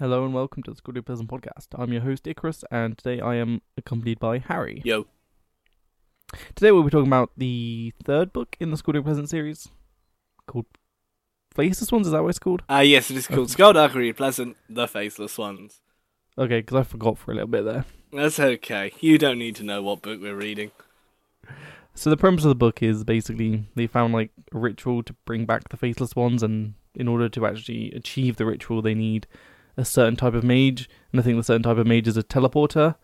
Hello and welcome to the Skulduggery Pleasant podcast. I'm your host Icarus, and today I am accompanied by Harry. Yo. Today we'll be talking about the third book in the Skulduggery Pleasant series, called Faceless Ones. Is that what it's called? Ah, yes, it is called Skulduggery Pleasant, the Faceless Ones. Okay, because I forgot for a little bit there. That's okay. You don't need to know what book we're reading. So the premise of the book is basically they found like a ritual to bring back the Faceless Ones, and in order to actually achieve the ritual, they need a certain type of mage, and I think the certain type of mage is a teleporter,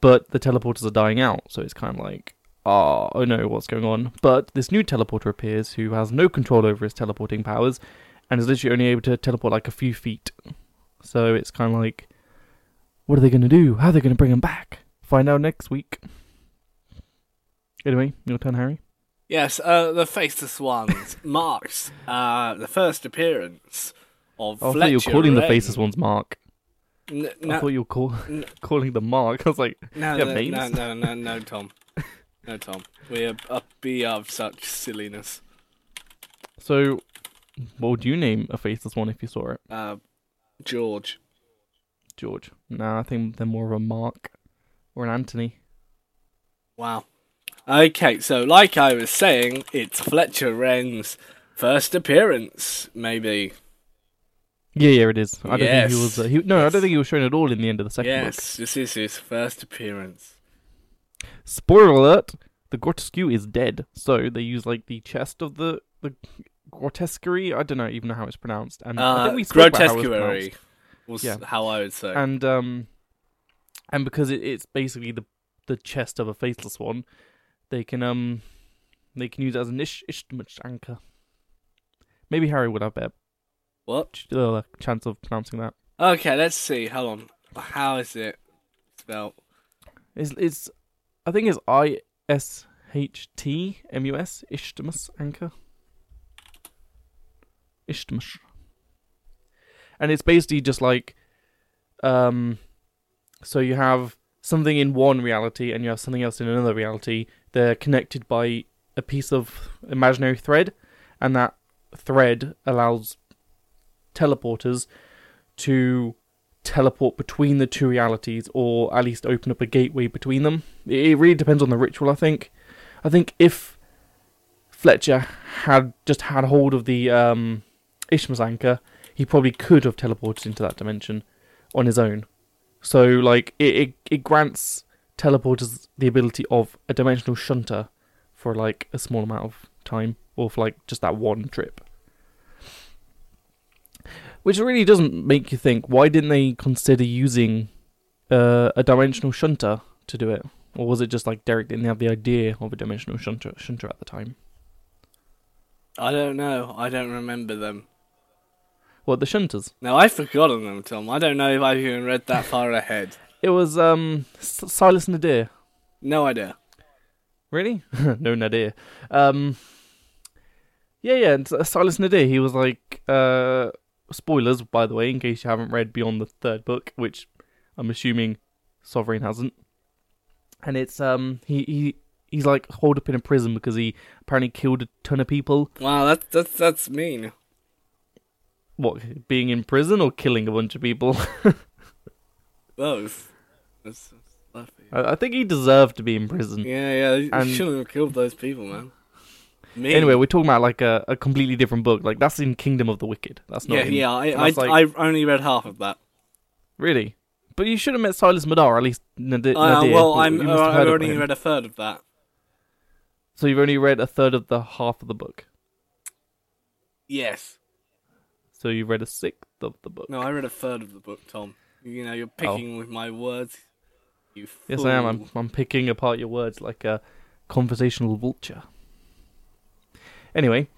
but the teleporters are dying out, so it's kind of like, oh, oh no, what's going on? But this new teleporter appears who has no control over his teleporting powers, and is literally only able to teleport like a few feet. So it's kind of like, what are they going to do? How are they going to bring him back? Find out next week. Anyway, your turn, Harry. Yes, uh, the Faceless Ones marks uh, the first appearance of I Fletcher thought you were calling the faceless ones Mark. N- I thought you were call- n- calling the Mark. I was like, no, Yeah, no, names. no, no, no, no, Tom. No, Tom. We are up be of such silliness. so what would you name a faceless one if you saw it? Uh, George. George. No, I think they're more of a Mark or an Anthony. Wow. Okay, so like I was saying, it's Fletcher Renn's first appearance, maybe. Yeah, yeah, it is. I don't think he was. Uh, he, no, I don't think he was shown at all in the end of the second yes, book. this is his first appearance. Spoiler alert: the grotesque is dead. So they use like the chest of the the grotesquerie. I don't know even know how it's pronounced. And I Uh, think we spoke about how it was grotesquerie was Yeah. how I would say. and um and because it, it's basically the the chest of a faceless one they can um they can use it as an ish anchor maybe harry would have better what? uh, chance of pronouncing that Okay, let's see. Hold on. How is it spelled? it's it's i think it's i s h t m u s ishtamus anchor ishtamus and it's basically just like um so you have something in one reality and you have something else in another reality they're connected by a piece of imaginary thread and that thread allows teleporters to teleport between the two realities or at least open up a gateway between them. It really depends on the ritual i think. I think if fletcher had just had hold of the um anchor he probably could have teleported into that dimension on his own. So like it, it, it grants teleporters the ability of a dimensional shunter for like a small amount of time or for like just that one trip which really doesn't make you think why didn't they consider using uh, a dimensional shunter to do it or was it just like derek didn't have the idea of a dimensional shunter, shunter at the time I don't know. I don't remember them. what the shunters Now I've forgotten them, Tom. I don't know if I've even read that far ahead. it was um S- silas nadir No idea. Really? no Nadir. Um, yeah, yeah. Silas Nadir. He was like, uh, spoilers, by the way, in case you haven't read beyond the third book, which I'm assuming Sovereign hasn't. And it's um, he he he's like holed up in a prison because he apparently killed a ton of people. Wow, that's that's that's mean. What? Being in prison or killing a bunch of people? Both. That's, that's. I, I think he deserved to be in prison. Yeah, yeah. You And- shouldn't have killed those people, man. Me. Anyway, we're talking about like a, a completely different book. Like that's in Kingdom of the Wicked. That's not yeah, in, yeah. I, I, like- I've only read half of that. Really? But you should have met Silas Madar, at least Nadir. Uh, well, I'm. Uh, I've heard of already him. read a third of that. So you've only read a third of the half of the book. Yes. So you've read a sixth of the book. No, I read a third of the book, Tom. You know, you're picking with my words. You Oh. yes, I am. I'm. I'm picking apart your words like a conversational vulture. Anyway,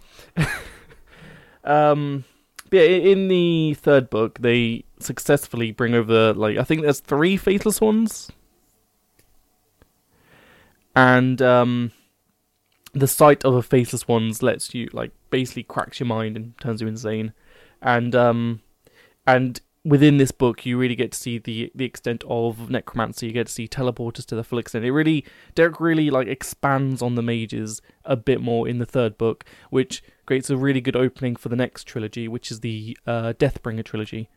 um, yeah, in the third book, they successfully bring over like I think there's three faceless ones, and um, the sight of a faceless ones lets you like basically cracks your mind and turns you insane, and um, and within this book, you really get to see the the extent of necromancy. You get to see teleporters to the full extent. It really, Derek really like expands on the mages a bit more in the third book, which creates a really good opening for the next trilogy, which is the uh, Deathbringer trilogy.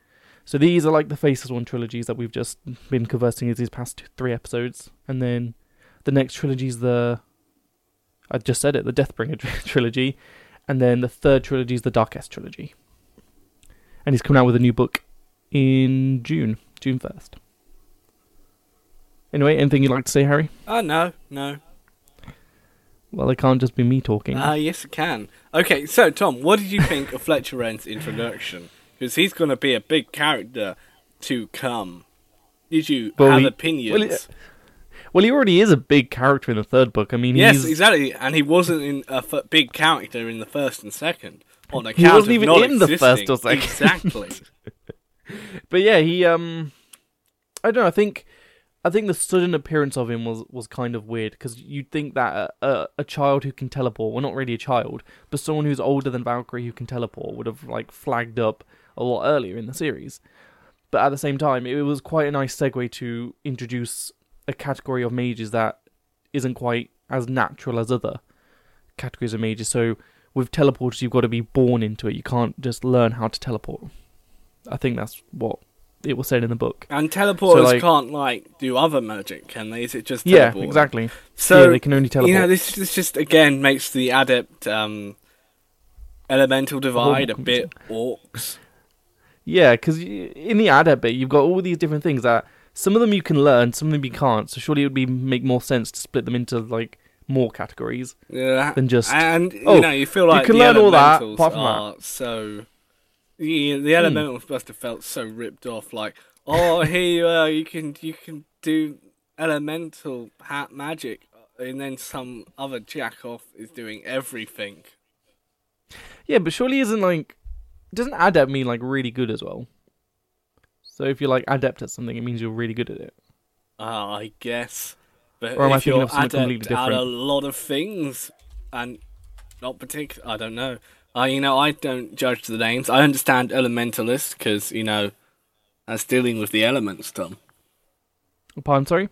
So these are like the Faces One trilogies that we've just been conversing with these past three episodes, and then the next trilogy is the I just said it, the Deathbringer trilogy, and then the third trilogy is the Darquesse trilogy. And he's coming out with a new book in June, June first. Anyway, anything you'd like to say, Harry? Oh no, no. Well, it can't just be me talking. Ah, yes, it can. Okay, so Tom, what did you think of Fletcher Renn's introduction? Because he's going to be a big character to come. Did you Well, have he- opinions? well, he- well, he already is a big character in the third book. I mean, yes, exactly. And he wasn't in a f- big character in the first and second. On account He wasn't even in the first or second. Exactly. But yeah, he um, I don't know. I think, I think the sudden appearance of him was was kind of weird because you'd think that a, a a child who can teleport, well, not really a child, but someone who's older than Valkyrie who can teleport would have like flagged up a lot earlier in the series. But at the same time, it was quite a nice segue to introduce a category of mages that isn't quite as natural as other categories of mages. So with teleporters, you've got to be born into it. You can't just learn how to teleport. I think that's what it was said in the book. and teleporters like- can't like do other magic, can they? Is it just Yeah, exactly. So yeah, they can only teleport. you know, this this just again makes the adept um, elemental divide a bit orcs. Yeah, because in the adept bit, you've got all these different things that some of them you can learn, some of them you can't. So surely it would be make more sense to split them into like more categories Yeah, than just. and you Oh, know, you feel like you can learn all that, apart from that. so. The, the Hmm. elementals must have felt so ripped off. Like, oh, here you are. You can you can do elemental hat magic, and then some other jack off is doing everything. Yeah, but surely isn't like doesn't adept mean like really good as well? So if you're like adept at something, it means you're really good at it. Ah, I guess. But Or if you're adept at a lot of things, and not particular, I don't know. Uh, you know, I don't judge the names. I understand elementalist because you know that's dealing with the elements, Tom. Pardon, sorry.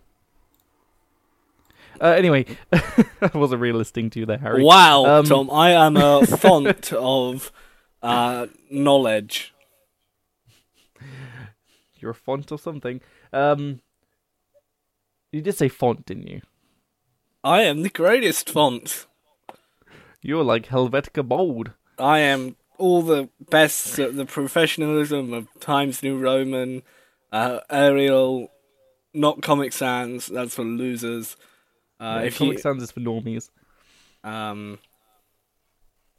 Uh, anyway, I wasn't really listening to you there, Harry. Wow, Um, Tom, I am a font of uh, knowledge. You're a font or something. Um, you did say font, didn't you? I am the greatest font. You're like Helvetica Bold. I am all the best at the professionalism of Times New Roman, uh, Arial, not Comic Sans. That's for losers. Uh, Yeah, if Comic you, Sans is for normies. um,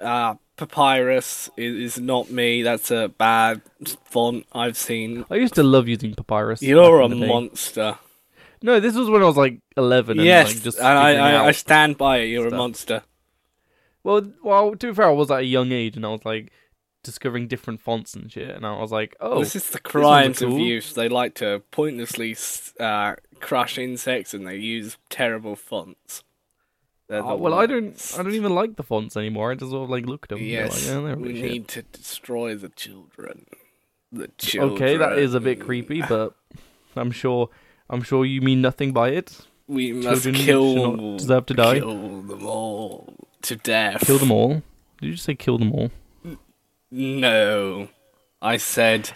uh, Papyrus is, is not me. That's a bad font I've seen. I used to love using Papyrus. You're a back in the day. monster. No, this was when I was like 11. And, yes, like, just and I, I, I stand by it. You're a monster. Well, well, to be fair, I was at a young age and I was like discovering different fonts and shit, and I was like, oh, this is the crimes of youth. They like to pointlessly uh, crush insects, and they use terrible fonts. Oh, well, I don't. I don't even like the fonts anymore. I just sort of like look at them. Yes, like, "Yeah, we shit." need to destroy the children. The children. Okay, that is a bit creepy, but I'm sure, I'm sure you mean nothing by it. We must Children kill deserve to die. Kill them all to death. Kill them all. Did you just say kill them all? No, I said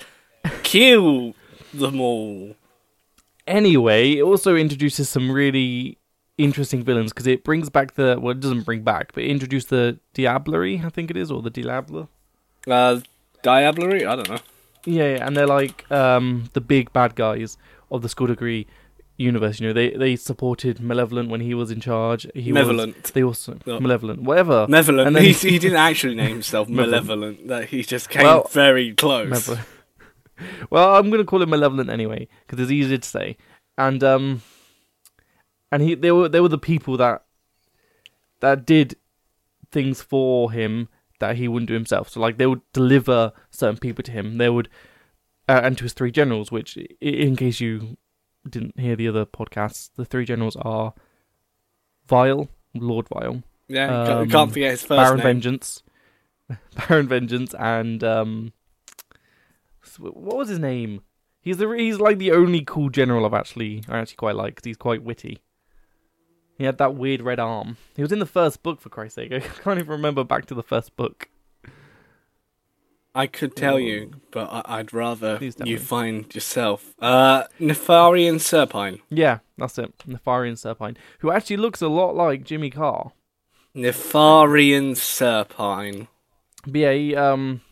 kill them all. Anyway, it also introduces some really interesting villains because it brings back the well, it doesn't bring back, but it introduced the Diablerie, I think it is, or the Diabler. Uh, Diablerie? I don't know. Yeah, yeah, and they're like um, the big bad guys of the Skulduggery universe. You know, they they supported Malevolent when he was in charge. He Malevolent. Was, they also Oh. Malevolent, whatever. Malevolent. And then- he, he didn't actually name himself Malevolent. That he just came Well, very close. Well, I'm gonna call him Malevolent anyway because it's easier to say. And um, and he they were they were the people that that did things for him that he wouldn't do himself. So like they would deliver certain people to him. They would uh, and to his three generals, which in case you didn't hear the other podcasts, the three generals are Vile, Lord Vile, Yeah, Um, can't forget his first Baron name. Vengeous, Baron Vengeous, and um, what was his name? He's the he's like the only cool general I've actually I actually quite like 'cause he's quite witty. He had that weird red arm. He was in the first book for Christ's sake. I can't even remember back to the first book. I could tell you, but I- I'd rather you find yourself. Uh, Nefarian Serpine. Yeah, that's it. Nefarian Serpine, who actually looks a lot like Jimmy Carr. Nefarian Serpine. But yeah, he, um,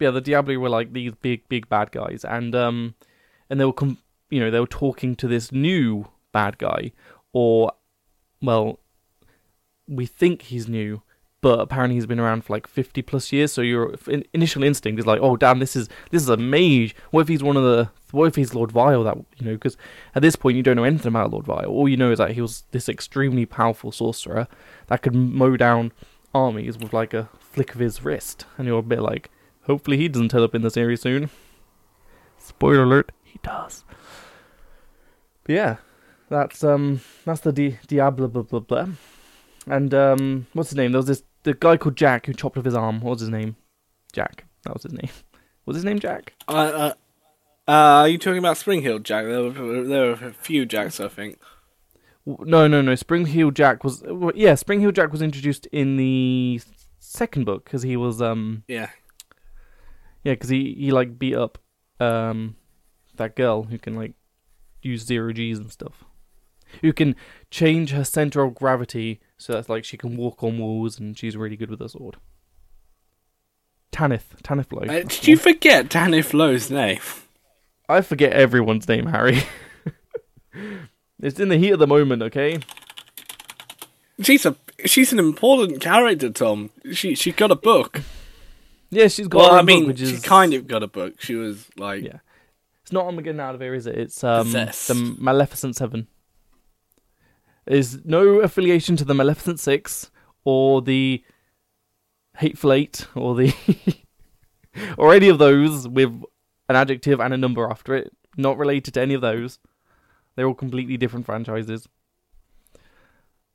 yeah, the Diablo were like these big, big bad guys, and um, and they were, com- you know, they were talking to this new bad guy, or, well, we think he's new, but apparently he's been around for like fifty plus years. So your initial instinct is like, oh damn, this is this is a mage. What if he's one of the? What if he's Lord Vile? That you know, because at this point you don't know anything about Lord Vile. All you know is that he was this extremely powerful sorcerer that could mow down armies with like a flick of his wrist, and you're a bit like, hopefully he doesn't turn up in the series soon. Spoiler alert, he does. But yeah, that's um that's the Di- Diablo blah blah blah. And um what's his name? There was this the guy called Jack who chopped off his arm. What was his name? Jack. That was his name. Was his name Jack? Uh, uh, uh, are you talking about Spring Heel Jack? There were, there were a few Jacks, I think. No, no, no. Spring Heel Jack was yeah. Spring Heel Jack was introduced in the second book because he was um Yeah. yeah because he he like beat up um that girl who can like use zero G's and stuff. Who can change her center of gravity so that's like she can walk on walls and she's really good with her sword. Tanith, Tanith Blow. Uh, did you one. forget Tanith Low's name? I forget everyone's name, Harry. it's in the heat of the moment, okay? She's a she's an important character, Tom. She she got a book. Yeah, she's got. Well, I mean, book, which she kind of got a book. She was like, Yeah. It's not Armageddon out of here, is it? It's um Possessed. the Maleficent Seven. There's no affiliation to the Maleficent Six or the Hateful Eight or the or any of those with an adjective and a number after it. Not related to any of those. They're all completely different franchises.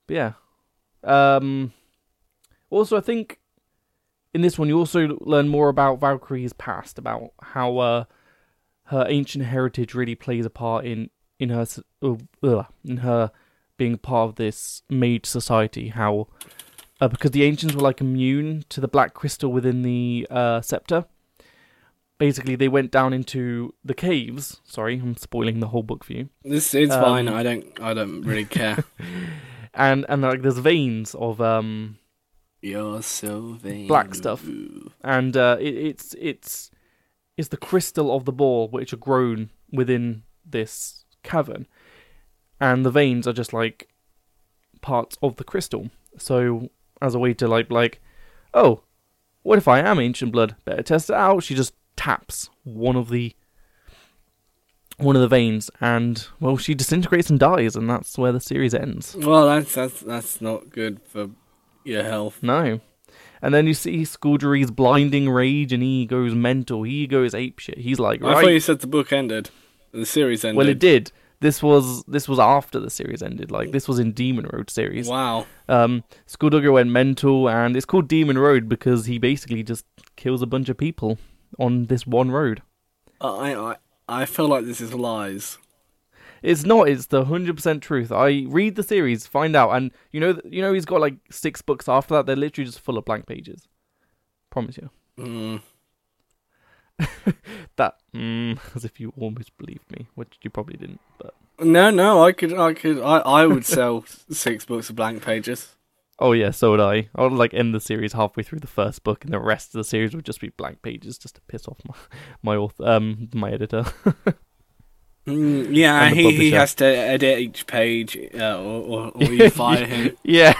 But yeah. Um also I think in this one you also learn more about Valkyrie's past, about how uh her ancient heritage really plays a part in in her uh, in her being part of this mage society. How uh, because the ancients were like immune to the black crystal within the uh, scepter. Basically, they went down into the caves. Sorry, I'm spoiling the whole book for you. "This it's Um, fine. I don't I don't really care." And and like there's veins of um You're so vain. Black stuff. and uh, it, it's it's it's the crystal of the ball which are grown within this cavern, and the veins are just like parts of the crystal. So as a way to like like, oh, what if I am ancient blood? Better test it out. She just taps one of the one of the veins, and well, she disintegrates and dies, and that's where the series ends. Well, that's that's that's not good for your health. No. And then you see Skulduggery's blinding rage, and he goes mental. He goes apeshit. He's like, I thought you said the book ended. The series ended. Well, it did. This was this was after the series ended. Like this was in Demon Road series. Wow. Um, Skulldugger went mental, and it's called Demon Road because he basically just kills a bunch of people on this one road. I I I feel like this is lies. It's not. It's the hundred percent truth. I read the series, find out, and you know, you know, he's got like six books after that. They're literally just full of blank pages. Promise you. Mm. That, mm, as if you almost believed me, which you probably didn't. But No, no, I could, I could, I, I would sell six books of blank pages. oh yeah, so would I. I would like end the series halfway through the first book, and the rest of the series would just be blank pages, just to piss off my my author, um, my editor. Mm, yeah, he, he has to edit each page, uh, or, or, or you fire him. yeah,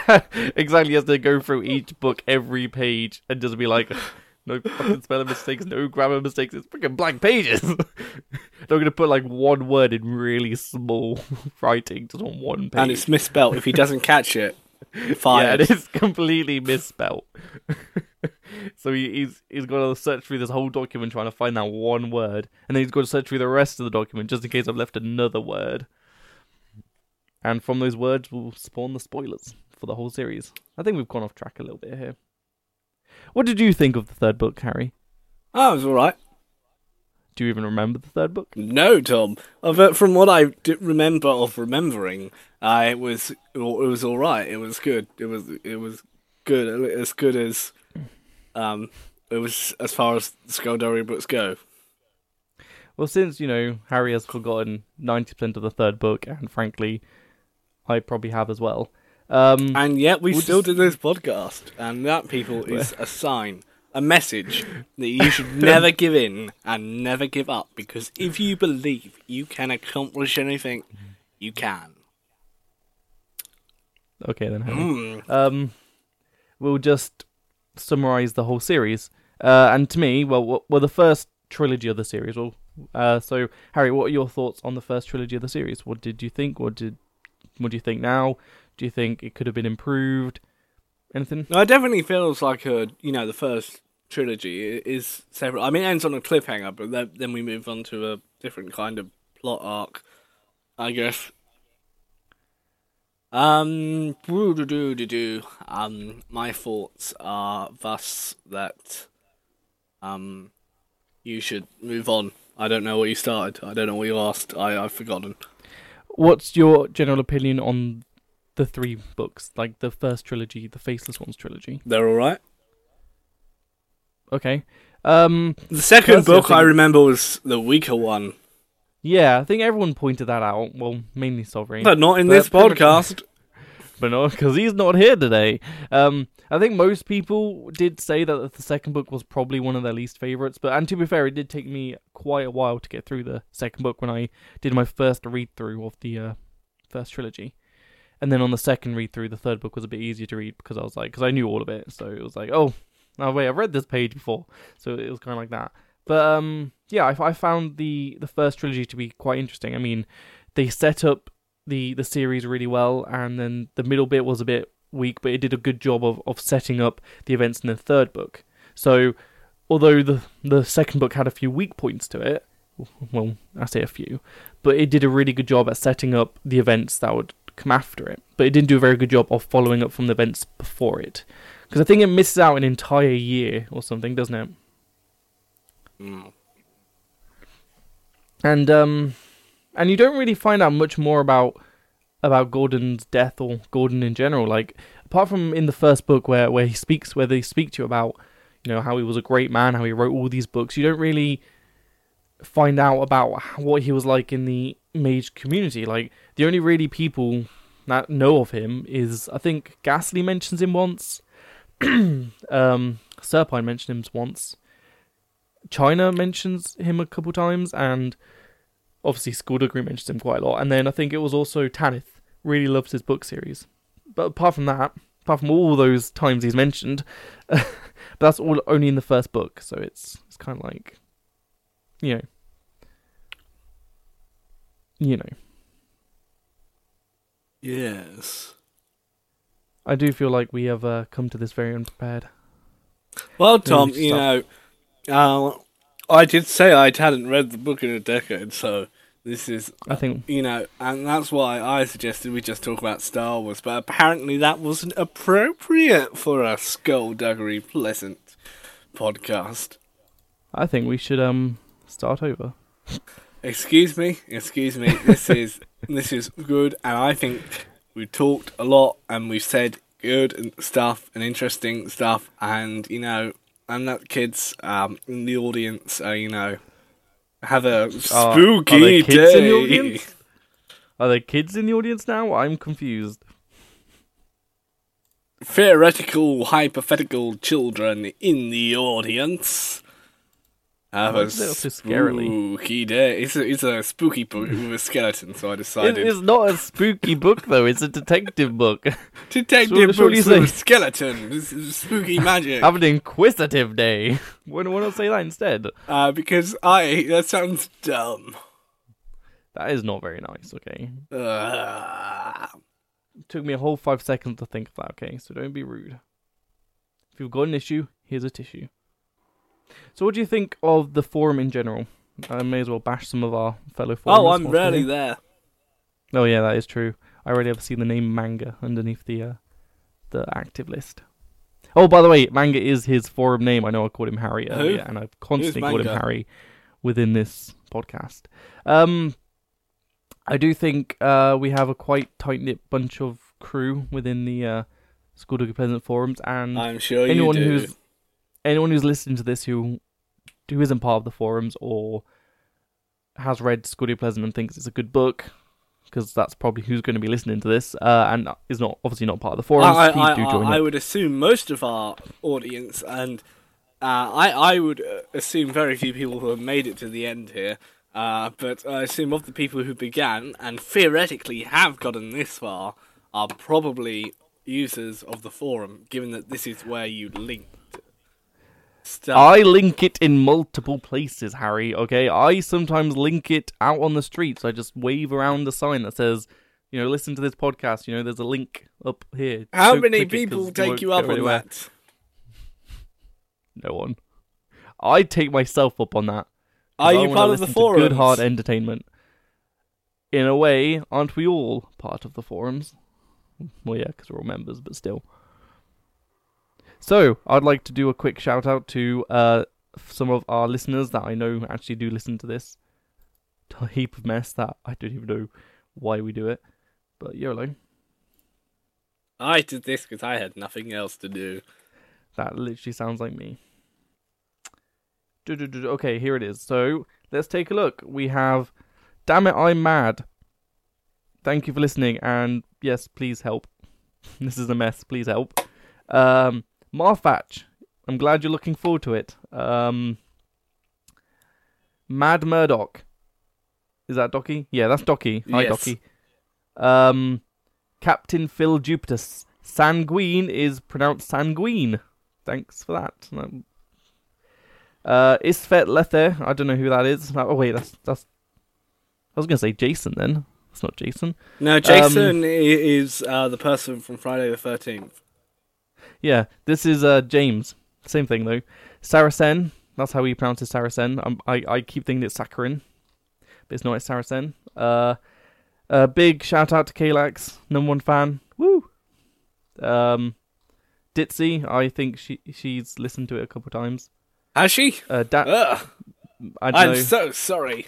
exactly. He has to go through each book, every page, and just be like, no fucking spelling mistakes, no grammar mistakes. It's freaking blank pages. They're gonna put like one word in really small writing just on one page. And it's misspelt. If he doesn't catch it, Yeah, fired. and it's completely misspelt. so he, he's he's got to search through this whole document trying to find that one word, and then he's got to search through the rest of the document just in case I've left another word. And from those words will spawn the spoilers for the whole series. I think we've gone off track a little bit here. What did you think of the third book, Harry? oh, it was all right. Do you even remember the third book? No, Tom. Uh, But from what I remember of remembering, uh, it was it was all right. It was good. It was it was good. As good as um it was as far as the Skulduggery books go. Well, since you know Harry has forgotten ninety percent of the third book, and frankly, I probably have as well. Um, And yet we We'll still just- do this podcast, and that people is a sign, a message that you should never give in and never give up. Because if you believe you can accomplish anything, you can. okay, then Harry. Mm. um, we'll just summarize the whole series. Uh, and to me, well, well, well, the first trilogy of the series. Well, uh, so Harry, what are your thoughts on the first trilogy of the series? What did you think? What did what do you think now? Do you think it could have been improved? Anything? No, it definitely feels like a you know the first trilogy is several. I mean, it ends on a cliffhanger, but then, then we move on to a different kind of plot arc, I guess. Um, um, my thoughts are thus that um, you should move on. I don't know what you started. I don't know what you asked. I I've forgotten. What's your general opinion on the three books, like the first trilogy, the Faceless Ones trilogy? They're all right. Okay. Um, The second Personally, I book I remember was the weaker one, yeah, I think everyone pointed that out. Well, mainly Sovereign. but not in But this podcast. but no, because he's not here today. Um, I think most people did say that the second book was probably one of their least favorites. But and to be fair, it did take me quite a while to get through the second book when I did my first read through of the uh, first trilogy. And then on the second read through, the third book was a bit easier to read because I was like, because I knew all of it, so it was like, oh, oh wait, I've read this page before, so it was kind of like that. But um, yeah, I, I found the the first trilogy to be quite interesting. I mean, they set up the the series really well, and then the middle bit was a bit weak, but it did a good job of, of setting up the events in the third book. So, although the the second book had a few weak points to it, well, I say a few, but it did a really good job at setting up the events that would come after it. But it didn't do a very good job of following up from the events before it, because I think it misses out an entire year or something, doesn't it? Mm. and um and you don't really find out much more about about Gordon's death or Gordon in general like apart from in the first book where where he speaks where they speak to you about you know how he was a great man how he wrote all these books you don't really find out about what he was like in the mage community like the only really people that know of him is I think Ghastly mentions him once um Serpine mentioned him once China mentions him a couple times, and obviously Skulduggery mentions him quite a lot. And then I think it was also Tanith really loves his book series. But apart from that, apart from all those times he's mentioned, but that's all only in the first book. So it's it's kind of like, you know, you know. Yes. I do feel like we have uh, come to this very unprepared. Well, Tom, you know, uh, I did say I hadn't read the book in a decade, so this is, I think you know, and that's why I suggested we just talk about Star Wars, but apparently that wasn't appropriate for a skulduggery pleasant podcast. I think we should um start over. Excuse me, excuse me. This is this is good, and I think we talked a lot, and we've said good and stuff and interesting stuff, and you know, and that kids um in the audience, uh, you know, have a are spooky kids day. in the audience? Are there kids in the audience now? I'm confused. Theoretical, hypothetical children in the audience. Have a it's a little too scarily. spooky day. It's a, it's a spooky book with a skeleton, so I decided. It is not a spooky book though. It's a detective book. Detective So what do you books with a skeleton. This is spooky magic. Have an inquisitive day. Why don't not say that instead? Uh, because I that sounds dumb. That is not very nice. Okay, Uh, took me a whole five seconds to think of that. Okay, so don't be rude. If you've got an issue, here's a tissue. So, what do you think of the forum in general? I may as well bash some of our fellow forums. oh, I'm rarely there. Oh yeah, that is true. I already have seen the name Manga underneath the uh, the active list. Oh, by the way, Manga is his forum name. I know I called him Harry Who? earlier, and I've constantly called him Harry within this podcast. Um, I do think uh, we have a quite tight knit bunch of crew within the uh, Skulduggery Pleasant forums, and I'm sure anyone who's anyone who's listening to this who who isn't part of the forums or has read Skulduggery Pleasant and thinks it's a good book, because that's probably who's going to be listening to this, uh, and is not obviously not part of the forums. I, please I, do I, join I would assume most of our audience, and uh, I, I would uh, assume very few people who have made it to the end here. Uh, but I assume of the people who began and theoretically have gotten this far are probably users of the forum, given that this is where you linked stuff. I link it in multiple places, Harry. Okay, I sometimes link it out on the streets. I just wave around the sign that says, you know, listen to this podcast. You know, there's a link up here. How Don't many click it 'cause people it take you up on that? No one. I take myself up on that. Are you part of the to Good hard entertainment. In a way, aren't we all part of the forums? Well, yeah, because we're all members, but still. So, I'd like to do a quick shout out to uh, some of our listeners that I know actually do listen to this. A heap of mess that I don't even know why we do it, but YOLO. I did this because I had nothing else to do. That literally sounds like me. Okay, here it is. So let's take a look. We have Damn it, I'm mad. Thank you for listening, and yes, please help. this is a mess. Please help. Um, Marfatch, I'm glad you're looking forward to it. Um, Mad Murdoch, is that Docky? Yeah, that's Docky. Hi, Yes. Docky. Um, Captain Phil Jupiter. Sanguine is pronounced sanguine. Thanks for that. Um, Uh, Isfet Lether. I don't know who that is. Oh wait, that's that's. I was gonna say Jason then. It's not Jason. No, Jason i is uh, the person from Friday the Thirteenth. Yeah, this is uh James. Same thing though. Saracen. That's how he pronounces Saracen. Um, I I keep thinking it's Saccharin, but it's not. It's Saracen. Uh, uh, big shout out to Kalax, number one fan. Woo. Um, Ditzy. I think she she's listened to it a couple times. Has she? Uh, Dan. Ugh, I I'm know. so sorry.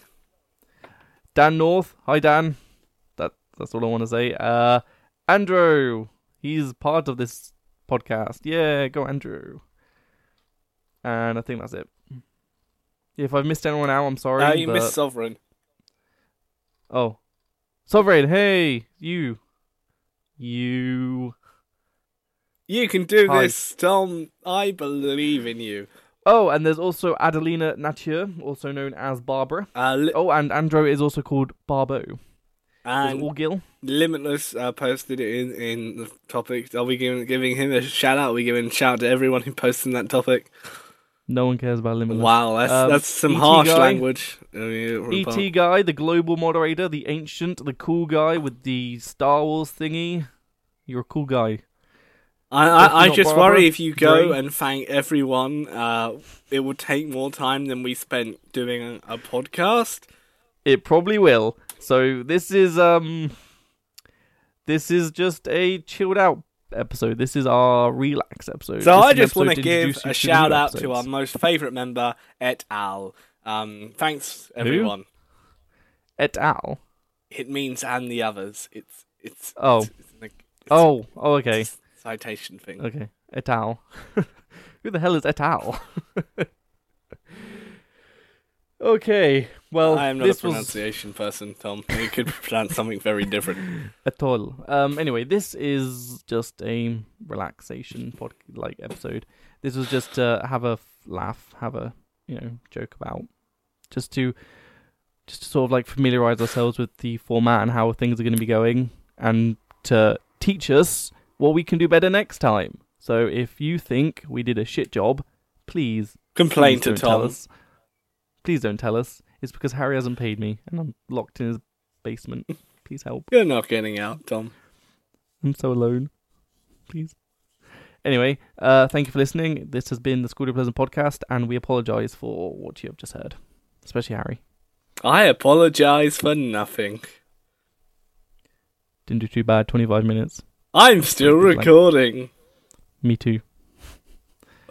Dan North. Hi Dan. That that's all I want to say. Uh, Andrew. He's part of this podcast. Yeah, go Andrew. And I think that's it. If I've missed anyone out, I'm sorry. Uh, you but... missed Sovereign. Oh, Sovereign. Hey, you. You. You can do Hi. this, Tom. I believe in you. Oh, and there's also Adelina Nature, also known as Barbara. Uh, li- Oh, and Andro is also called Barbo. And all Gil? Limitless uh, posted it in, in the topic. Are we giving, giving him a shout out? Are we giving a shout out to everyone who posted in that topic? No one cares about Limitless. Wow, that's Um, that's some ET harsh guy? language. I mean, ET apart- guy, the global moderator, the ancient, the cool guy with the Star Wars thingy. You're a cool guy. I, I, I just Barbara. worry if you go and thank everyone, uh, it would take more time than we spent doing a, a podcast. It probably will. So this is um this is just a chilled out episode. This is our relax episode. So This I just want to give a shout out to our most favourite member, et al. Um, thanks everyone. et al. It means and the others. It's it's Oh. it's, it's like, it's Oh, oh okay. citation thing. Okay. Et al. Who the hell is et al? okay. Well, I am not this a was pronunciation person, Tom. We could pronounce something very different. at all. Um. Anyway, this is just a relaxation pod like episode. This was just to have a f- laugh, have a you know joke about, just to just to sort of like familiarize ourselves with the format and how things are going to be going, and to teach us what we can do better next time. So if you think we did a shit job, please Complain please to Tom. Please don't tell us. It's because Harry hasn't paid me and I'm locked in his basement. Please help. You're not getting out, Tom. I'm so alone. Please. Anyway, uh, thank you for listening. This has been the Skulduggery Pleasant podcast, and we apologise for what you have just heard, especially Harry. I apologise for nothing. Didn't do too bad. Twenty-five minutes. I'm still recording. Me too.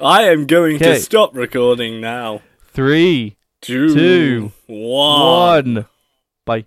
I am going Okay. to stop recording now. Three, Two, Two, one. one. Bye.